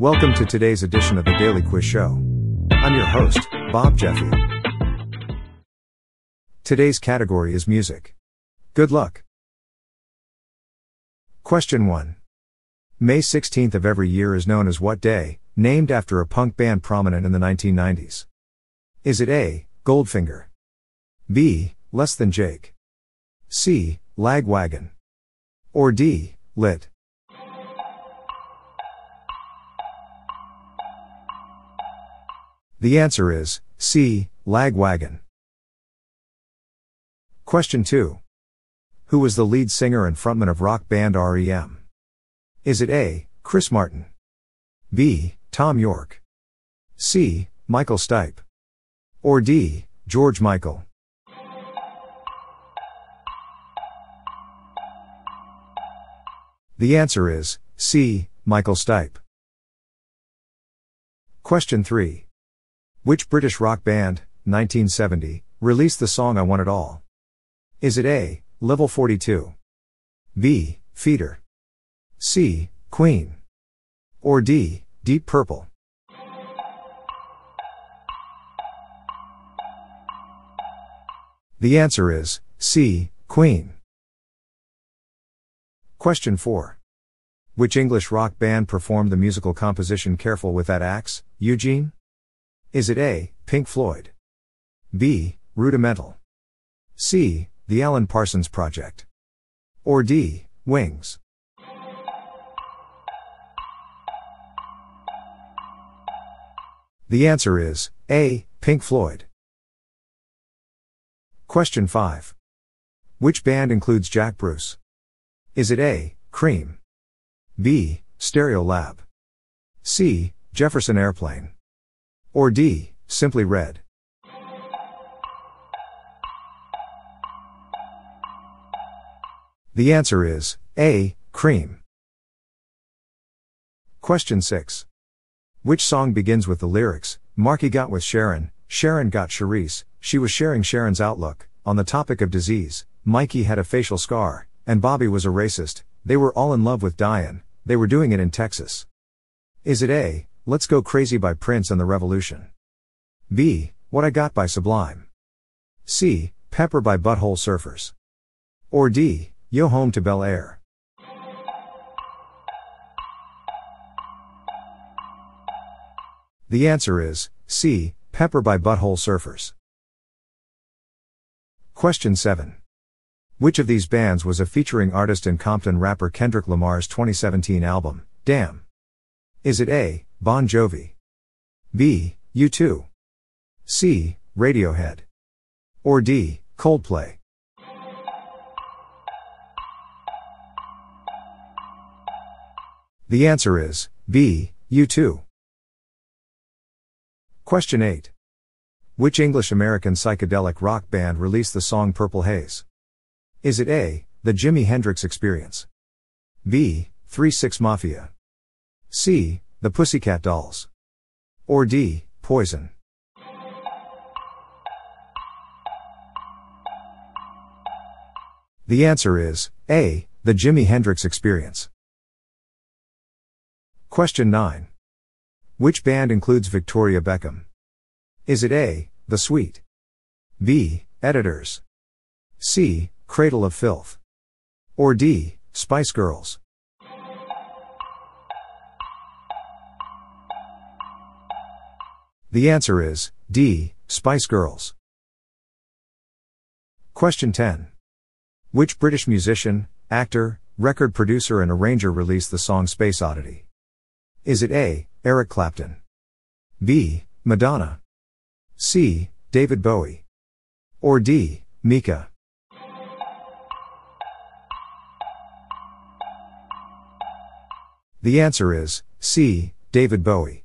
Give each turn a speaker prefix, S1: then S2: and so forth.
S1: Welcome to today's edition of the Daily Quiz Show. I'm your host, Bob Jeffy. Today's category is music. Good luck. Question 1. May 16th of every year is known as what day, named after a punk band prominent in the 1990s? Is it A. Goldfinger? B. Less Than Jake? C. Lagwagon? Or D. Lit? The answer is C. Lagwagon. Question 2. Who was the lead singer and frontman of rock band REM? Is it A. Chris Martin? B. Thom Yorke? C. Michael Stipe? Or D. George Michael? The answer is C. Michael Stipe. Question 3. Which British rock band, 1970, released the song I Want It All? Is it A. Level 42? B. Feeder? C. Queen? Or D. Deep Purple? The answer is C. Queen. Question 4. Which English rock band performed the musical composition Careful with That Axe, Eugene? Is it A. Pink Floyd? B. Rudimental? C. The Alan Parsons Project? Or D. Wings? The answer is A. Pink Floyd. Question 5. Which band includes Jack Bruce? Is it A. Cream? B. Stereolab? C. Jefferson Airplane? Or D, simply Red. The answer is A, cream. Question 6. Which song begins with the lyrics, Marky got with Sharon, Sharon got Charisse, she was sharing Sharon's outlook, on the topic of disease, Mikey had a facial scar, and Bobby was a racist, they were all in love with Diane, they were doing it in Texas. Is it A, Let's Go Crazy by Prince and the Revolution. B. What I Got by Sublime. C. Pepper by Butthole Surfers. Or D. Yo Home to Bel Air. The answer is C. Pepper by Butthole Surfers. Question 7. Which of these bands was a featuring artist in Compton rapper Kendrick Lamar's 2017 album, Damn? Is it A. Bon Jovi. B. U2. C. Radiohead. Or D. Coldplay. The answer is B. U2. Question 8. Which English American psychedelic rock band released the song Purple Haze? Is it A. The Jimi Hendrix Experience? B. 3 6 Mafia? C. The Pussycat Dolls. Or D. Poison. The answer is A. The Jimi Hendrix Experience. Question 9. Which band includes Victoria Beckham? Is it A. The Sweet? B. Editors? C. Cradle of Filth? Or D. Spice Girls? The answer is D. Spice Girls. Question 10. Which British musician, actor, record producer, and arranger released the song Space Oddity? Is it A. Eric Clapton? B. Madonna? C. David Bowie? Or D. Mika? The answer is C. David Bowie.